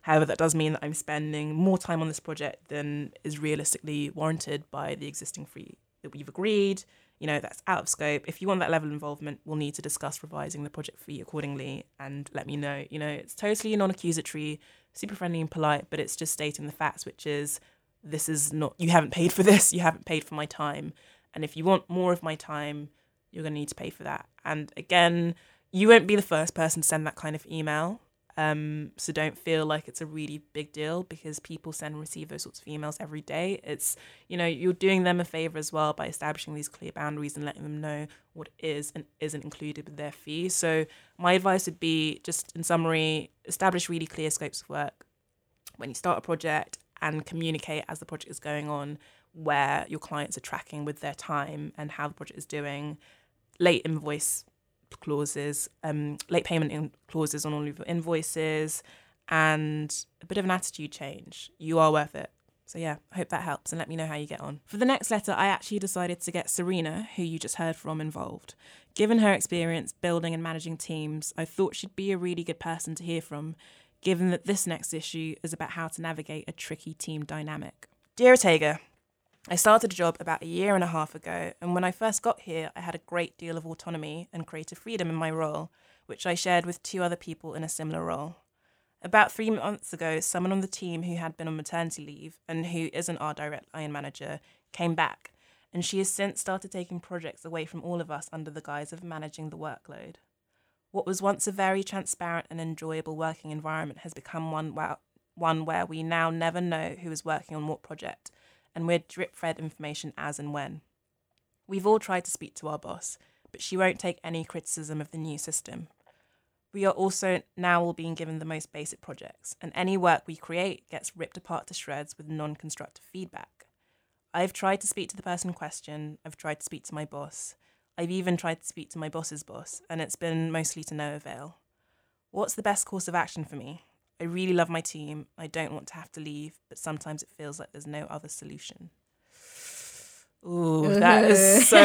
However, that does mean that I'm spending more time on this project than is realistically warranted by the existing fee that we've agreed. You know, that's out of scope. If you want that level of involvement, we'll need to discuss revising the project fee accordingly and let me know. You know, it's totally non accusatory, super friendly and polite, but it's just stating the facts, which is this is not, you haven't paid for this, you haven't paid for my time. And if you want more of my time, you're going to need to pay for that. And again, you won't be the first person to send that kind of email. Um, so don't feel like it's a really big deal because people send and receive those sorts of emails every day. It's, you know, you're doing them a favor as well by establishing these clear boundaries and letting them know what is and isn't included with their fee. So my advice would be just in summary, establish really clear scopes of work when you start a project and communicate as the project is going on where your clients are tracking with their time and how the project is doing, late invoice clauses, um, late payment clauses on all of your invoices, and a bit of an attitude change. You are worth it. So yeah, I hope that helps and let me know how you get on. For the next letter, I actually decided to get Serena, who you just heard from, involved. Given her experience building and managing teams, I thought she'd be a really good person to hear from, given that this next issue is about how to navigate a tricky team dynamic. Dear Otegha, I started a job about a year and a half ago, and when I first got here, I had a great deal of autonomy and creative freedom in my role, which I shared with two other people in a similar role. About three months ago, someone on the team who had been on maternity leave and who isn't our direct line manager came back, and she has since started taking projects away from all of us under the guise of managing the workload. What was once a very transparent and enjoyable working environment has become one where, one where we now never know who is working on what project, and we're drip fed information as and when. We've all tried to speak to our boss, but she won't take any criticism of the new system. We are also now all being given the most basic projects, and any work we create gets ripped apart to shreds with non constructive feedback. I've tried to speak to the person in question, I've tried to speak to my boss, I've even tried to speak to my boss's boss, and it's been mostly to no avail. What's the best course of action for me? I really love my team, I don't want to have to leave, but sometimes it feels like there's no other solution. Ooh, that is [LAUGHS] so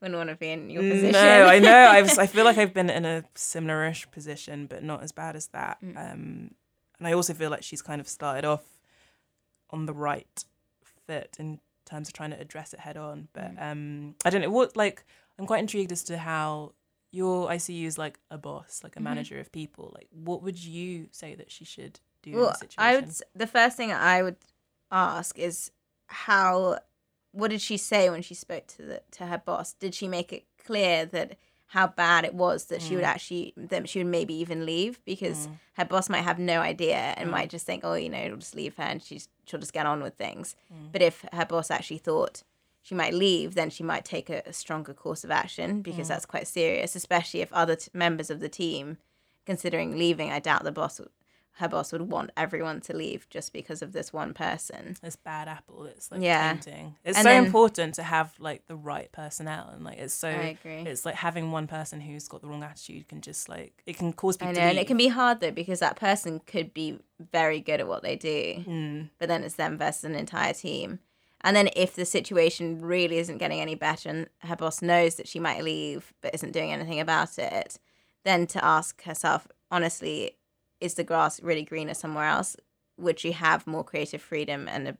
Wouldn't want to be in your position. no, I know. [LAUGHS] I I feel like I've been in a similar-ish position, but not as bad as that. Mm. Um, and I also feel like she's kind of started off on the right foot in terms of trying to address it head on. But Mm. um, I don't know what. Like, I'm quite intrigued as to how your ICU is like a boss, like a Mm-hmm. manager of people. Like, what would you say that she should do in well, this situation? I would. The first thing I would ask is how. What did she say when she spoke to the to her boss? Did she make it clear that how bad it was that she would Mm. actually that she would maybe even leave because her boss might have no idea and Mm. might just think, oh, you know, it'll just leave her and she's she'll just get on with things. Mm. But if her boss actually thought she might leave, then she might take a, a stronger course of action Mm. because that's quite serious, especially if other t- members of the team considering leaving. I doubt the boss, her boss, would want everyone to leave just because of this one person. this bad apple that's like Yeah. It's And so then- important to have like the right personnel and like it's so I agree. it's like having one person who's got the wrong attitude can just like it can cause people I know, to and it can be hard though because that person could be very good at what they do, Mm, but then it's them versus an entire team. And then if the situation really isn't getting any better and her boss knows that she might leave but isn't doing anything about it, then to ask herself honestly, is the grass really greener somewhere else? Would she have more creative freedom and a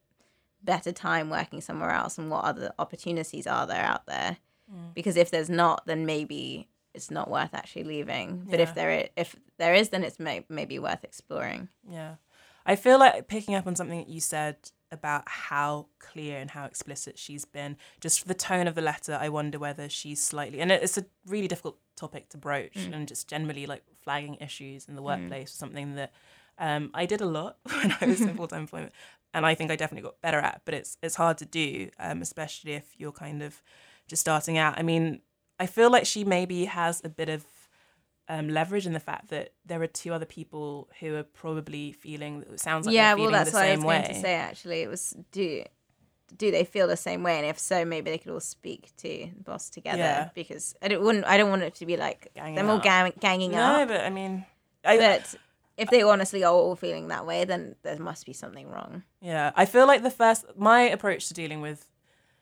better time working somewhere else? And what other opportunities are there out there? Mm. Because if there's not, then maybe it's not worth actually leaving. But Yeah. if there is, if there is, then it's may- maybe worth exploring. yeah. I feel like picking up on something that you said about how clear and how explicit she's been, just the tone of the letter, I wonder whether she's slightly, and it's a really difficult topic to broach, Mm. and just generally like flagging issues in the workplace was something that um, I did a lot [LAUGHS] when I was in [LAUGHS] full time employment, and I think I definitely got better at. But it's it's hard to do, um, especially if you're kind of just starting out. I mean, I feel like she maybe has a bit of um, leverage in the fact that there are two other people who are probably feeling. It sounds like yeah, they're well, that's the what I was way. going to say. Actually, it was do do they feel the same way, and if so, maybe they could all speak to the boss together. Yeah. Because I don't wouldn't I don't want it to be like Ganging them all up. gang, ganging No, up. but I mean, I, But if they honestly are all feeling that way, then there must be something wrong. Yeah, I feel like the first my approach to dealing with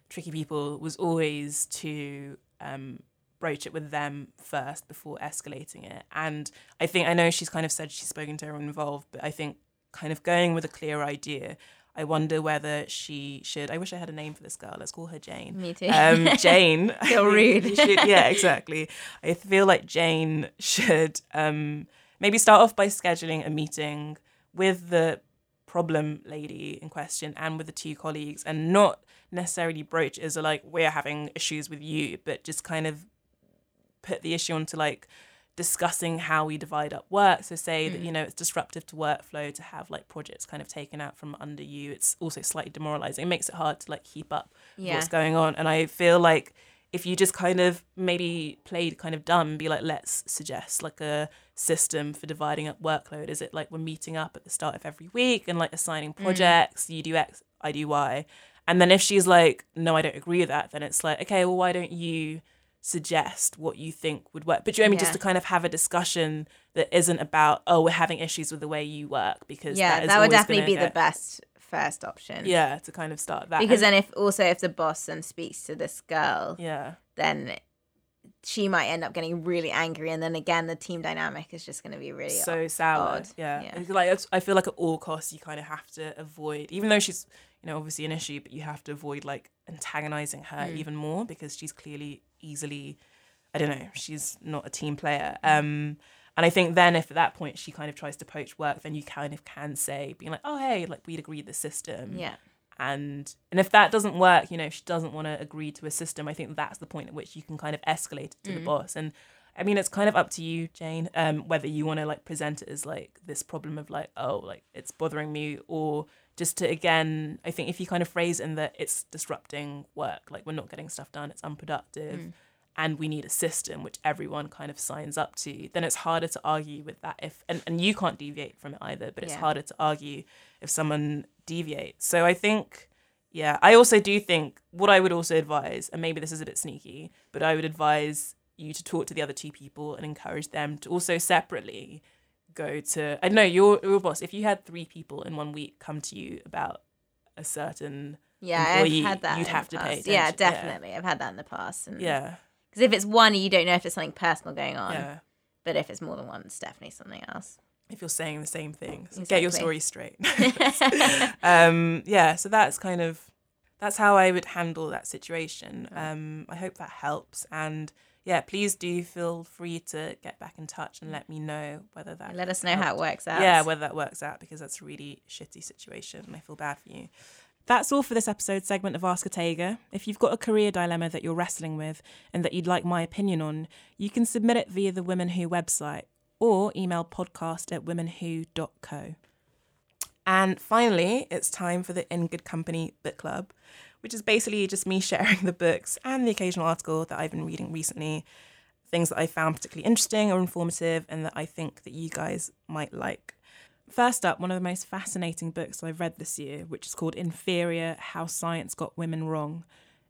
tricky people was always to um, broach it with them first before escalating it. And I think I know she's kind of said she's spoken to everyone involved, but I think kind of going with a clear idea. I wonder whether she should. I wish I had a name for this girl. Let's call her Jane. Me too. Um, [LAUGHS] Jane. [LAUGHS] Feel [LAUGHS] rude. should- yeah, exactly. I feel like Jane should um, maybe start off by scheduling a meeting with the problem lady in question and with the two colleagues and not necessarily broach a like we're having issues with you but just kind of put the issue onto like discussing how we divide up work. So say that Mm. you know it's disruptive to workflow to have like projects kind of taken out from under you. It's also slightly demoralizing. It makes it hard to like keep up Yeah. what's going on. And i feel like if you just kind of maybe played kind of dumb be like let's suggest like a system for dividing up workload. Is it like we're meeting up at the start of every week and like assigning projects you do x i do y. And then if she's like, no, I don't agree with that, then it's like, okay, well, why don't you suggest what you think would work? But do you know I mean? Just to kind of have a discussion that isn't about, oh, we're having issues with the way you work because yeah, that, is that would definitely be the best first option. Yeah, to kind of start that. Because And- then if also if the boss then speaks to this girl, yeah, then she might end up getting really angry, and then again the team dynamic is just going to be really so sour. Yeah. Yeah. Like it's- I feel like at all costs you kind of have to avoid, even though she's you know obviously an issue, but you have to avoid like antagonizing her Mm. even more because she's clearly easily, I don't know, she's not a team player. Um, and I think then if at that point she kind of tries to poach work, then you kind of can say, being like, oh hey, like we'd agreed the system. yeah. and and if that doesn't work you know if she doesn't want to agree to a system i think that's the point at which you can kind of escalate it to Mm. the boss and i mean it's kind of up to you jane um whether you want to like present it as like this problem of like oh like it's bothering me or just to again i think if you kind of phrase it in that it's disrupting work like we're not getting stuff done it's unproductive Mm. and we need a system which everyone kind of signs up to then it's harder to argue with that if and, and you can't deviate from it either but it's Yeah. harder to argue if someone deviates so i think yeah i also do think what i would also advise and maybe this is a bit sneaky but i would advise you to talk to the other two people and encourage them to also separately go to i don't know your, your boss if you had three people in one week come to you about a certain Yeah, employee, I've had that. you'd have to pay past. Yeah, attention. Yeah. definitely. I've had that in the past. And yeah Because if it's one, you don't know if it's something personal going on. yeah But if it's more than one, it's definitely something else. if you're saying the same thing. So Get your story straight. [LAUGHS] [LAUGHS] um, yeah, so that's kind of that's how I would handle that situation. Um, I hope that helps. And yeah, please do feel free to get back in touch and let me know whether that Let us know how it works out. Yeah, whether that works out because that's a really shitty situation and I feel bad for you. That's all for this episode segment of Ask a Otegha. If you've got a career dilemma that you're wrestling with and that you'd like my opinion on, you can submit it via the Women Who website or email podcast at womenwho.co. And finally, it's time for the In Good Company Book Club, which is basically just me [LAUGHS] sharing the books and the occasional article that I've been reading recently, things that I found particularly interesting or informative and that I think that you guys might like. First up, one of the most fascinating books I've read this year, which is called Inferior How Science Got Women Wrong.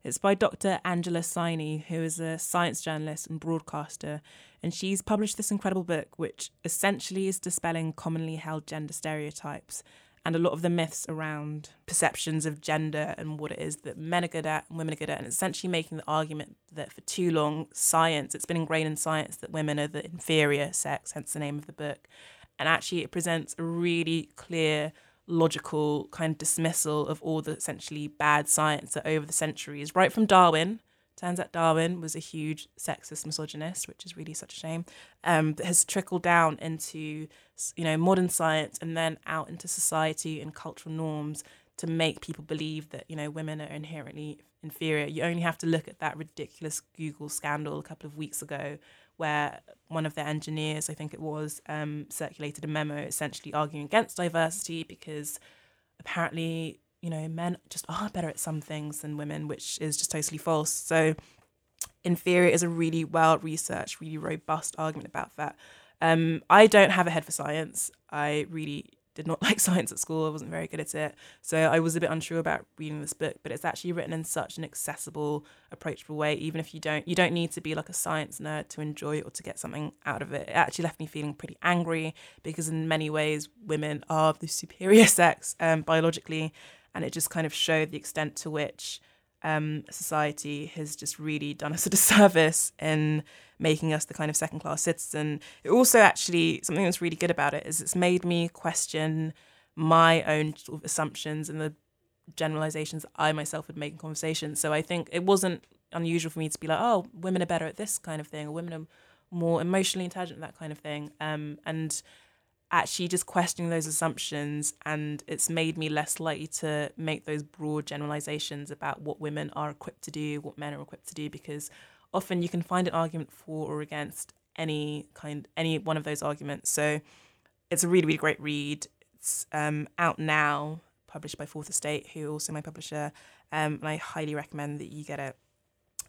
It's by Dr. Angela Saini, who is a science journalist and broadcaster, and she's published this incredible book, which essentially is dispelling commonly held gender stereotypes and a lot of the myths around perceptions of gender and what it is that men are good at and women are good at, and essentially making the argument that for too long, science, it's been ingrained in science that women are the inferior sex, hence the name of the book. And actually, it presents a really clear, logical kind of dismissal of all the essentially bad science that over the centuries, right from Darwin, turns out Darwin was a huge sexist misogynist, which is really such a shame, um, that has trickled down into, you know, modern science and then out into society and cultural norms to make people believe that, you know, women are inherently inferior. You only have to look at that ridiculous Google scandal a couple of weeks ago where one of their engineers, I think it was, um, circulated a memo essentially arguing against diversity because apparently, you know, men just are better at some things than women, which is just totally false. So, inferior is a really well researched, really robust argument about that. Um, I don't have a head for science. I really did not [LAUGHS] like science at school. I wasn't very good at it. So I was a bit unsure about reading this book, but it's actually written in such an accessible, approachable way. Even if you don't, you don't need to be like a science nerd to enjoy it or to get something out of it. It actually left me feeling pretty angry because in many ways, women are the superior [LAUGHS] sex um, biologically, and it just kind of showed the extent to which um, society has just really done us a [LAUGHS] disservice in making us the kind of second class citizen. It also actually, something that's really good about it is it's made me question my own sort of assumptions and the generalizations I myself would make in conversation. So I think it wasn't unusual for me to be like, oh, women are better at this kind of thing, or women are more emotionally intelligent, at that kind of thing. Um, and actually just questioning those assumptions and it's made me less likely to make those broad generalizations about what women are equipped to do what men are equipped to do because often you can find an argument for or against any kind any one of those arguments. So it's a really really great read. It's um, out now published by fourth estate who also my publisher um, and i highly recommend that you get it.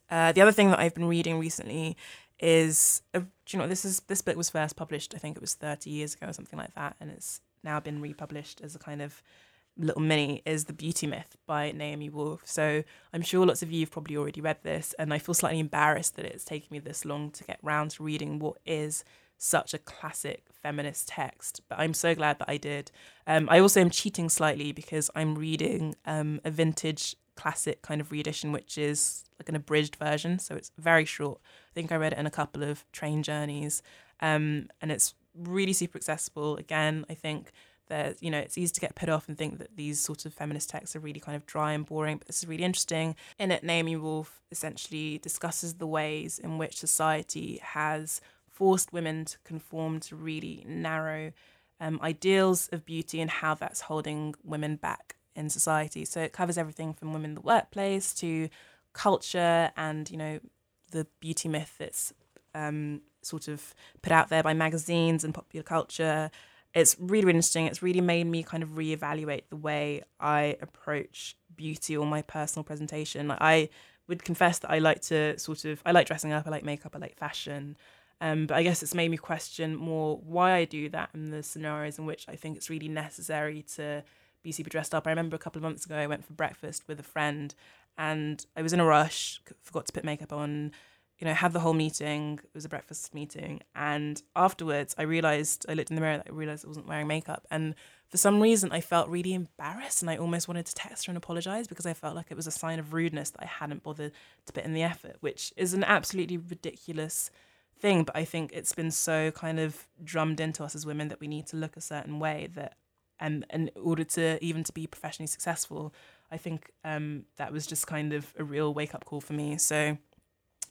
Uh, the other thing that I've been reading recently is, uh, do you know, this is this book was first published, I think it was 30 years ago or something like that, and it's now been republished as a kind of little mini is The Beauty Myth by Naomi Wolf. So I'm sure lots of you have probably already read this, and I feel slightly embarrassed that it's taken me this long to get round to reading what is such a classic feminist text. But I'm so glad that I did. Um, I also am cheating slightly because I'm reading um, a vintage classic kind of reedition, which is like an abridged version. So it's very short. I think I read it in a couple of train journeys. Um, and it's really super accessible. Again, I think that, you know, it's easy to get put off and think that these sorts of feminist texts are really kind of dry and boring, but this is really interesting. In it, Naomi Wolf essentially discusses the ways in which society has forced women to conform to really narrow um, ideals of beauty and how that's holding women back in society. So it covers everything from women in the workplace to culture and, you know, the beauty myth that's um, sort of put out there by magazines and popular culture. It's really, really interesting. It's really made me kind of reevaluate the way I approach beauty or my personal presentation. Like I would confess that I like to sort of I like dressing up, I like makeup, I like fashion. Um, but I guess it's made me question more why I do that and the scenarios in which I think it's really necessary to be super dressed up. I remember a couple of months ago I went for breakfast with a friend and I was in a rush, forgot to put makeup on, you know, had the whole meeting. It was a breakfast meeting. And afterwards I realized, I looked in the mirror, I realized I wasn't wearing makeup. And for some reason I felt really embarrassed and I almost wanted to text her and apologize because I felt like it was a sign of rudeness that I hadn't bothered to put in the effort, which is an absolutely ridiculous thing. But I think it's been so kind of drummed into us as women that we need to look a certain way that and, in order to even to be professionally successful, I think um, that was just kind of a real wake up call for me. So,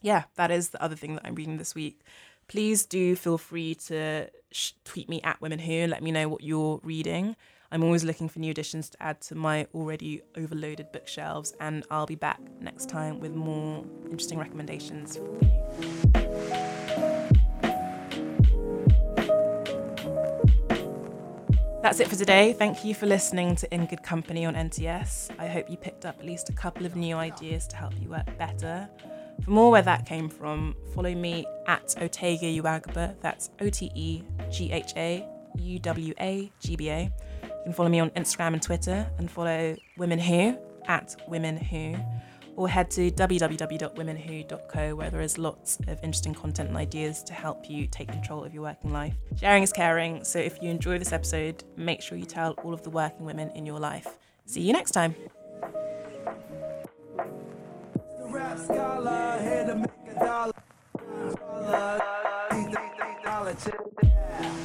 yeah, that is the other thing that I'm reading this week. Please do feel free to sh- tweet me at Women Who let me know what you're reading. I'm always looking for new additions to add to my already overloaded bookshelves, and I'll be back next time with more interesting recommendations That's it for today. Thank you for listening to In Good Company on NTS. I hope you picked up at least a couple of new ideas to help you work better. For more where that came from, follow me at Otegha Uwagba. That's O T E G H A U W A G B A. You can follow me on Instagram and Twitter and follow Women Who at Women Who or head to www.womenwho.co where there is lots of interesting content and ideas to help you take control of your working life. Sharing is caring, so if you enjoy this episode, make sure you tell all of the working women in your life. See you next time. Yeah.